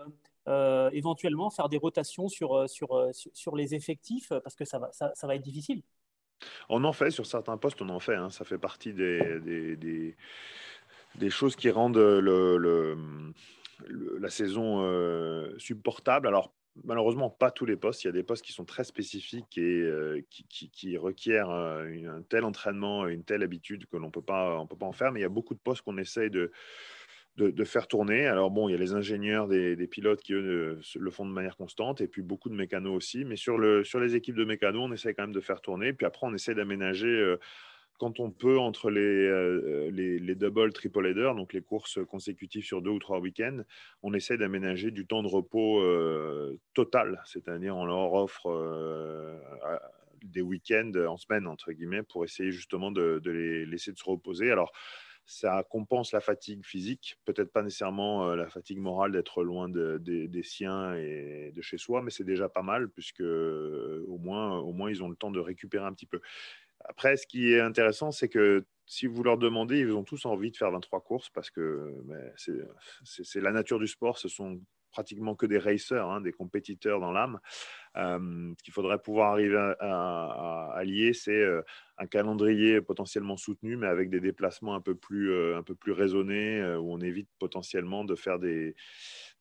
éventuellement faire des rotations sur, sur, sur, les effectifs? Parce que ça va, ça, va être difficile. On en fait sur certains postes, on en fait. Hein. ça fait partie des, des, des, des, choses qui rendent le la saison euh, supportable. Alors, malheureusement, pas tous les postes. Il y a des postes qui sont très spécifiques et euh, qui, requièrent euh, un tel entraînement, une telle habitude que l'on ne peut pas en faire. Mais il y a beaucoup de postes qu'on essaye de, de, faire tourner. Alors bon, il y a les ingénieurs, des, pilotes qui, eux, le font de manière constante, et puis beaucoup de mécanos aussi. Mais sur, le, sur les équipes de mécanos, on essaie quand même de faire tourner. Puis après, on essaie d'aménager quand on peut entre les, euh, double, triple headers, donc les courses consécutives sur deux ou trois week-ends, on essaie d'aménager du temps de repos euh, total, c'est-à-dire on leur offre euh, des week-ends en semaine, entre guillemets, pour essayer justement de, les laisser se reposer. Alors, ça compense la fatigue physique, peut-être pas nécessairement la fatigue morale d'être loin des siens et de chez soi, mais c'est déjà pas mal puisque au moins, au moins ils ont le temps de récupérer un petit peu. Après, ce qui est intéressant, c'est que si vous leur demandez, ils ont tous envie de faire 23 courses parce que c'est la nature du sport. Ce sont pratiquement que des racers, hein, des compétiteurs dans l'âme. Euh, ce qu'il faudrait pouvoir arriver à, à, lier, c'est euh, un calendrier potentiellement soutenu, mais avec des déplacements un peu plus, euh, un peu plus raisonnés, où on évite potentiellement de faire des,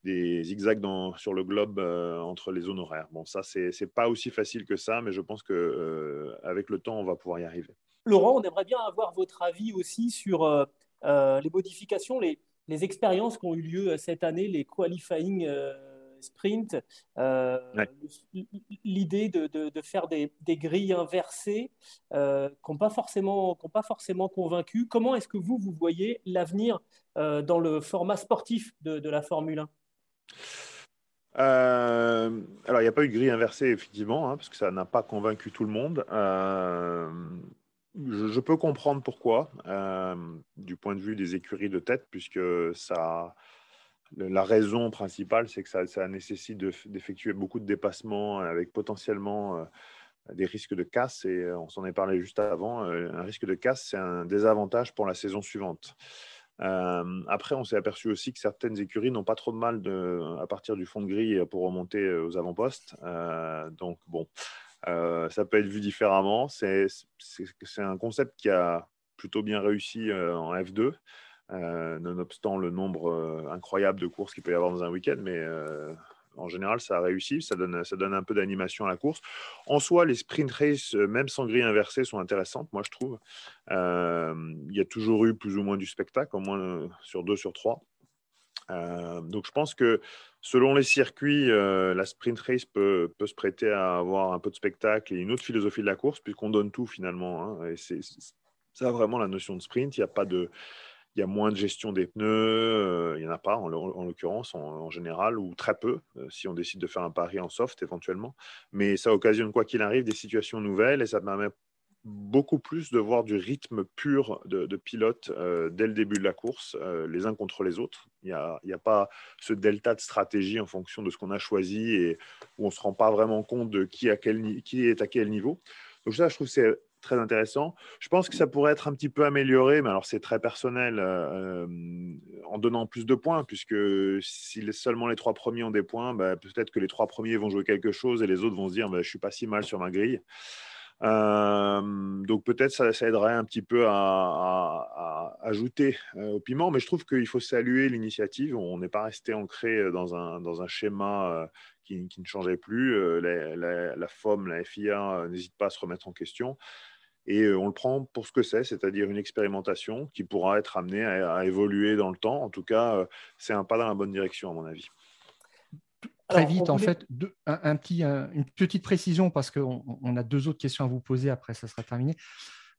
des zigzags dans, sur le globe euh, entre les zones horaires. Bon, ça, c'est n'est pas aussi facile que ça, mais je pense qu'avec euh, avec le temps, on va pouvoir y arriver. Laurent, on aimerait bien avoir votre avis aussi sur euh, les modifications, les, les expériences qui ont eu lieu cette année, les qualifying sprint, l'idée de, de, faire des, des, grilles inversées qui n'ont pas, forcément, pas forcément convaincu. Comment est-ce que vous, vous voyez l'avenir dans le format sportif de, de la Formule 1 euh, alors, il n'y a pas eu de grille inversée, effectivement, hein, parce que ça n'a pas convaincu tout le monde. Euh, je, peux comprendre pourquoi, euh, du point de vue des écuries de tête, puisque ça, la raison principale, c'est que ça, ça nécessite d'effectuer beaucoup de dépassements avec potentiellement des risques de casse. Et on s'en est parlé juste avant. un risque de casse, c'est un désavantage pour la saison suivante. Après, on s'est aperçu aussi que certaines écuries n'ont pas trop de mal à partir du fond de grille pour remonter aux avant-postes. Donc, bon, ça peut être vu différemment. C'est un concept qui a plutôt bien réussi en F2, nonobstant le nombre incroyable de courses qu'il peut y avoir dans un week-end. Mais en général, ça a réussi. Ça donne, ça donne un peu d'animation à la course. En soi, les sprint races, euh, même sans grille inversée, sont intéressantes, moi, je trouve. Euh, il y a toujours eu plus ou moins du spectacle, au moins euh, sur deux sur trois. donc, je pense que selon les circuits, la sprint race peut, peut, se prêter à avoir un peu de spectacle et une autre philosophie de la course, puisqu'on donne tout finalement. Hein. et c'est ça vraiment la notion de sprint. Il n'y a pas de il y a moins de gestion des pneus, il n'y en a pas en, l'occurrence, en, général, ou très peu, si on décide de faire un pari en soft éventuellement. Mais ça occasionne, quoi qu'il arrive, des situations nouvelles et ça permet beaucoup plus de voir du rythme pur de, pilote dès le début de la course, les uns contre les autres. Il n'y a, a, pas ce delta de stratégie en fonction de ce qu'on a choisi et où on ne se rend pas vraiment compte de qui, qui est à quel niveau. Donc ça, je trouve que c'est très intéressant. Je pense que ça pourrait être un petit peu amélioré, mais alors c'est très personnel, euh, en donnant plus de points, puisque si seulement les trois premiers ont des points, bah, peut-être que les trois premiers vont jouer quelque chose et les autres vont se dire bah, je suis pas si mal sur ma grille. Euh, donc peut-être ça, ça, aiderait un petit peu à, ajouter euh, au piment, mais je trouve qu'il faut saluer l'initiative. On n'est pas resté ancré dans un, dans un schéma qui, ne changeait plus. La, la, la, FOM, la FIA n'hésite pas à se remettre en question. Et euh, on le prend pour ce que c'est, c'est-à-dire une expérimentation qui pourra être amenée à, évoluer dans le temps. En tout cas, euh, c'est un pas dans la bonne direction, à mon avis. Très vite, en fait, un, petit, une petite précision, parce qu'on on a deux autres questions à vous poser, après ça sera terminé.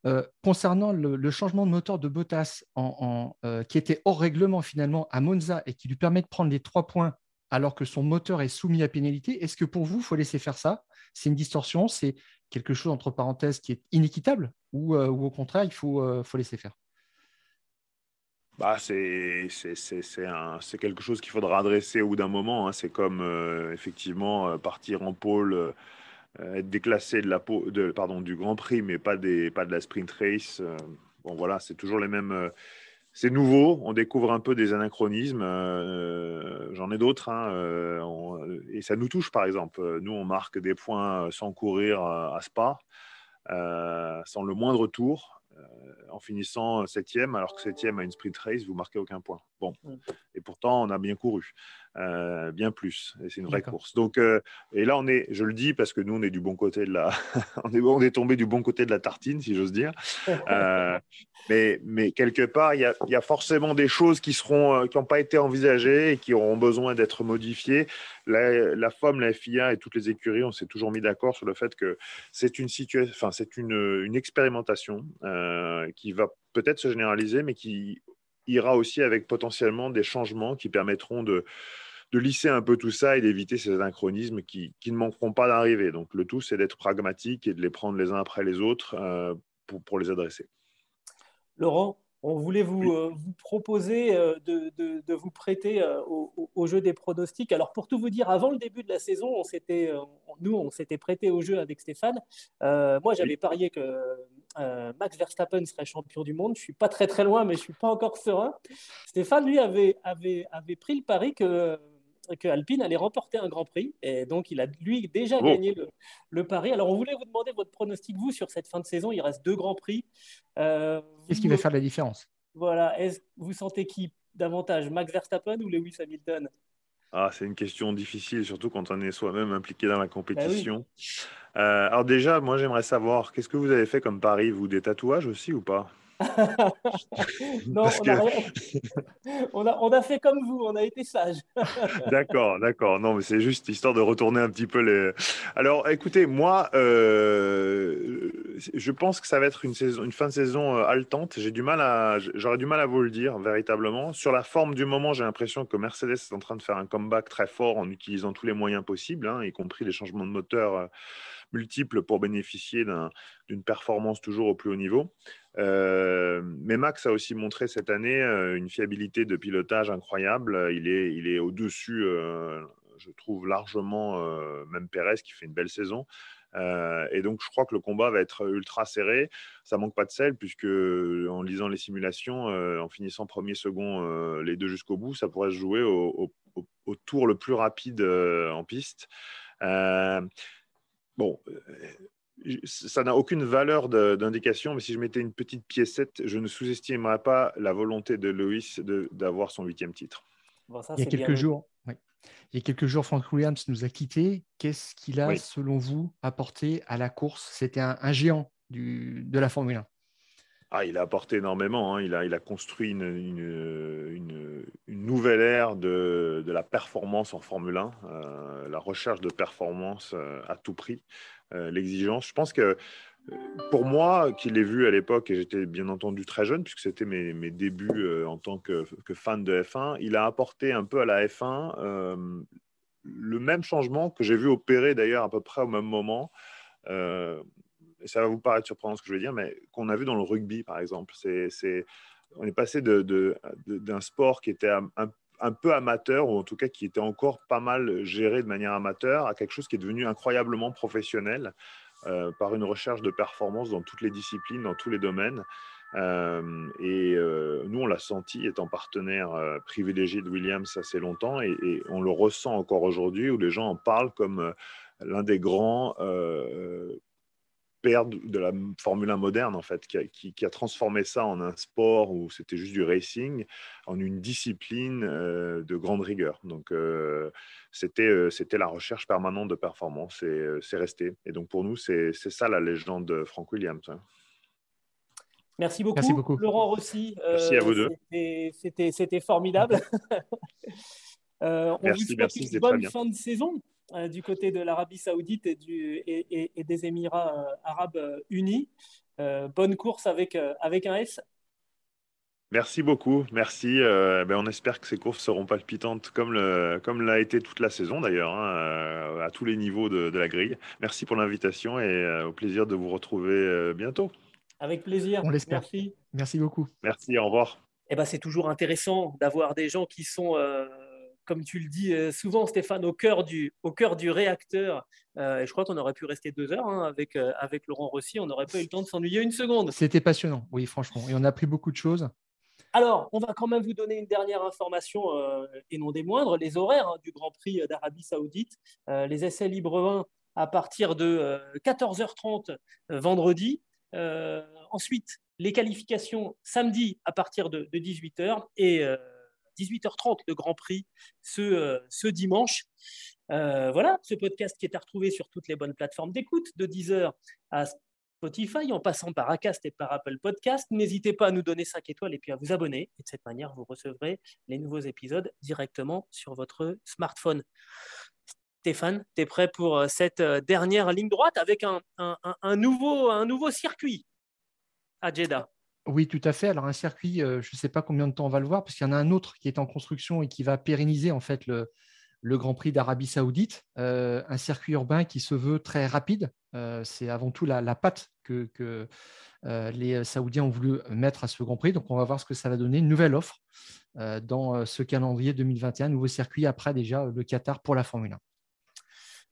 Euh, concernant le, changement de moteur de Bottas, en, qui était hors règlement finalement à Monza et qui lui permet de prendre les trois points alors que son moteur est soumis à pénalité, est-ce que pour vous, il faut laisser faire ça? C'est une distorsion C'est quelque chose, entre parenthèses, qui est inéquitable ou, euh, au contraire, il faut, euh, faut laisser faire? Bah, c'est quelque chose qu'il faudra adresser au bout d'un moment. Hein. C'est comme euh, effectivement partir en pôle, être déclassé de la, de, pardon, du Grand Prix, mais pas, des, pas de la sprint race. bon, voilà, c'est toujours les mêmes c'est nouveau, on découvre un peu des anachronismes. Euh, j'en ai d'autres, hein, euh, et ça nous touche par exemple. Nous, on marque des points sans courir à Spa, euh, sans le moindre tour, en finissant septième, alors que septième à une sprint race, vous marquez aucun point. Bon, et pourtant, on a bien couru. Euh, bien plus. Et c'est une vraie course. Donc, euh, et là, on est, je le dis parce que nous, on est du bon côté de la, on est, on est tombé du bon côté de la tartine, si j'ose dire. Euh, mais, mais quelque part, il y, a, y a, forcément des choses qui seront, qui n'ont pas été envisagées et qui auront besoin d'être modifiées. La, la FOM, la FIA et toutes les écuries, on s'est toujours mis d'accord sur le fait que c'est une situation, enfin, c'est une, une expérimentation qui va peut-être se généraliser, mais qui ira aussi avec potentiellement des changements qui permettront de de lisser un peu tout ça et d'éviter ces anachronismes qui, ne manqueront pas d'arriver. Donc le tout, c'est d'être pragmatique et de les prendre les uns après les autres euh, pour, les adresser. Laurent, on voulait vous, euh, proposer euh, de, vous prêter au, jeu des pronostics. Alors, pour tout vous dire, avant le début de la saison, on s'était, nous, on s'était prêté au jeu avec Stéphane. moi, j'avais parié que Max Verstappen serait champion du monde. Je suis pas très très loin, mais je suis pas encore serein. Stéphane, lui, avait, avait, avait pris le pari que que Alpine allait remporter un Grand Prix. Et donc, il a, lui, déjà oh. gagné le, pari. Alors, on voulait vous demander votre pronostic, vous, sur cette fin de saison. Il reste deux Grands Prix. Euh, Qu'est-ce qui va faire la différence? Voilà. Est-ce vous sentez qui davantage, Max Verstappen ou Lewis Hamilton? Ah, c'est une question difficile, surtout quand on est soi-même impliqué dans la compétition. Bah euh, alors déjà, moi j'aimerais savoir, qu'est-ce que vous avez fait comme pari, vous, des tatouages aussi ou pas? non, on, a on, a, fait comme vous, on a été sage. d'accord, d'accord. Non, mais c'est juste histoire de retourner un petit peu les. Alors, écoutez, moi, euh, je pense que ça va être une, saison, une fin de saison euh, haletante. J'ai du mal à, j'aurais du mal à vous le dire véritablement. Sur la forme du moment, j'ai l'impression que Mercedes est en train de faire un comeback très fort en utilisant tous les moyens possibles, hein, y compris les changements de moteur euh, pour bénéficier d'une performance toujours au plus haut niveau. Euh, mais Max a aussi montré cette année euh, une fiabilité de pilotage incroyable. Il est, il est au-dessus, euh, je trouve, largement, même Perez qui fait une belle saison. et donc, je crois que le combat va être ultra serré. Ça manque pas de sel, puisque en lisant les simulations, en finissant premier, second, les deux jusqu'au bout, ça pourrait se jouer au tour le plus rapide en piste. Bon, ça n'a aucune valeur d'indication, mais si je mettais une petite piécette, je ne sous-estimerais pas la volonté de Lewis d'avoir son huitième titre. il, y a quelques jours, il y a quelques jours, Frank Williams nous a quittés. Qu'est-ce qu'il a, selon vous, apporté à la course? C'était un, géant du, de la Formule 1. Ah, il a apporté énormément. Hein. Il, a, construit une, nouvelle ère de, la performance en Formule 1, euh, la recherche de performance euh, à tout prix. Euh, l'exigence. Je pense que pour moi, qui l'ai vu à l'époque, et j'étais bien entendu très jeune, puisque c'était mes, débuts en tant que, fan de F1, il a apporté un peu à la F1 euh, le même changement que j'ai vu opérer d'ailleurs à peu près au même moment. Et ça va vous paraître surprenant ce que je vais dire, mais qu'on a vu dans le rugby, par exemple. C'est, on est passé d'un sport qui était un, peu amateur, ou en tout cas qui était encore pas mal géré de manière amateur, à quelque chose qui est devenu incroyablement professionnel. Euh, par une recherche de performance dans toutes les disciplines, dans tous les domaines. Euh, et euh, nous, on l'a senti étant partenaire privilégié de Williams assez longtemps, et on le ressent encore aujourd'hui, où les gens en parlent comme l'un des grands de la Formule 1 moderne, en fait, qui a, transformé ça en un sport où c'était juste du racing, en une discipline euh, de grande rigueur. Donc, euh, euh, c'était la recherche permanente de performance et c'est resté. Et donc, pour nous, c'est ça la légende de Frank Williams. Hein. Merci beaucoup, Laurent Rossi. merci à vous deux. C'était formidable. on merci, vous merci, une bonne fin de saison. Euh, du côté de l'Arabie Saoudite et, du, et, et, des Émirats euh, Arabes euh, Unis. bonne course avec, avec un S. Merci beaucoup, merci. ben on espère que ces courses seront palpitantes comme, le, comme l'a été toute la saison d'ailleurs, hein, à tous les niveaux de, de, la grille. Merci pour l'invitation et au plaisir de vous retrouver bientôt. Avec plaisir. On l'espère. Merci. Merci beaucoup. Merci, au revoir. Eh ben, c'est toujours intéressant d'avoir des gens qui sont comme tu le dis euh, souvent, Stéphane, au cœur du, au cœur du réacteur. Euh, et je crois qu'on aurait pu rester deux heures hein, avec, euh, avec Laurent Rossi. On n'aurait pas eu le temps de s'ennuyer une seconde. C'était passionnant, oui, franchement. Et on a appris beaucoup de choses. Alors, on va quand même vous donner une dernière information, et non des moindres, les horaires hein, du Grand Prix d'Arabie Saoudite. les essais libres 1 à partir de 14h30 vendredi. ensuite, les qualifications samedi à partir de, de 18h et 18h30 le Grand Prix ce, euh, dimanche. Euh, voilà, ce podcast qui est à retrouver sur toutes les bonnes plateformes d'écoute, de Deezer à Spotify, en passant par Acast et par Apple Podcast. N'hésitez pas à nous donner 5 étoiles et puis à vous abonner. Et de cette manière, vous recevrez les nouveaux épisodes directement sur votre smartphone. Stéphane, tu es prêt pour euh, cette dernière ligne droite avec un, un, nouveau, un nouveau circuit à Jeddah? Oui, tout à fait. Alors un circuit, euh, je ne sais pas combien de temps on va le voir, parce qu'il y en a un autre qui est en construction et qui va pérenniser en fait le, Grand Prix d'Arabie Saoudite, euh, un circuit urbain qui se veut très rapide. Euh, c'est avant tout la, patte que, les Saoudiens ont voulu mettre à ce Grand Prix. Donc on va voir ce que ça va donner. Une nouvelle offre dans ce calendrier 2021, nouveau circuit après déjà le Qatar pour la Formule 1.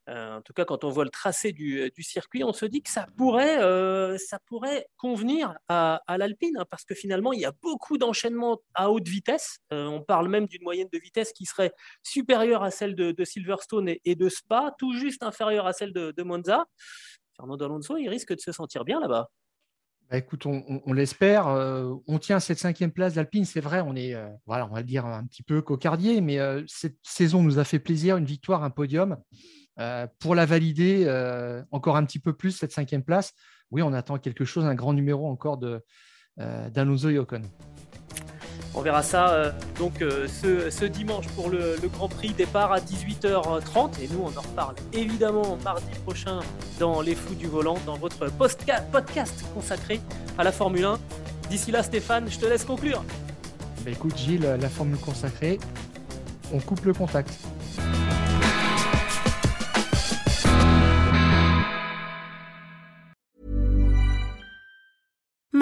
Euh, en tout cas, quand on voit le tracé du, euh, circuit, on se dit que ça pourrait, euh, ça pourrait convenir à, l'Alpine, hein, parce que finalement, il y a beaucoup d'enchaînements à haute vitesse. on parle même d'une moyenne de vitesse qui serait supérieure à celle de, Silverstone et, de Spa, tout juste inférieure à celle de, Monza. Fernando Alonso, il risque de se sentir bien là-bas. Bah, écoute, on, l'espère. on tient cette cinquième place d'Alpine, c'est vrai. On est, voilà, on va dire un petit peu cocardier, mais cette saison nous a fait plaisir, une victoire, un podium. Euh, pour la valider euh, encore un petit peu plus, cette cinquième place, oui, on attend quelque chose, un grand numéro encore euh, d'Alonso Yocon. On verra ça donc ce, dimanche pour le, Grand Prix départ à 18h30 et nous on en reparle évidemment mardi prochain dans Les Fous du Volant dans votre podcast consacré à la Formule 1. D'ici là Stéphane, je te laisse conclure. Bah, écoute Gilles, la formule consacrée, on coupe le contact.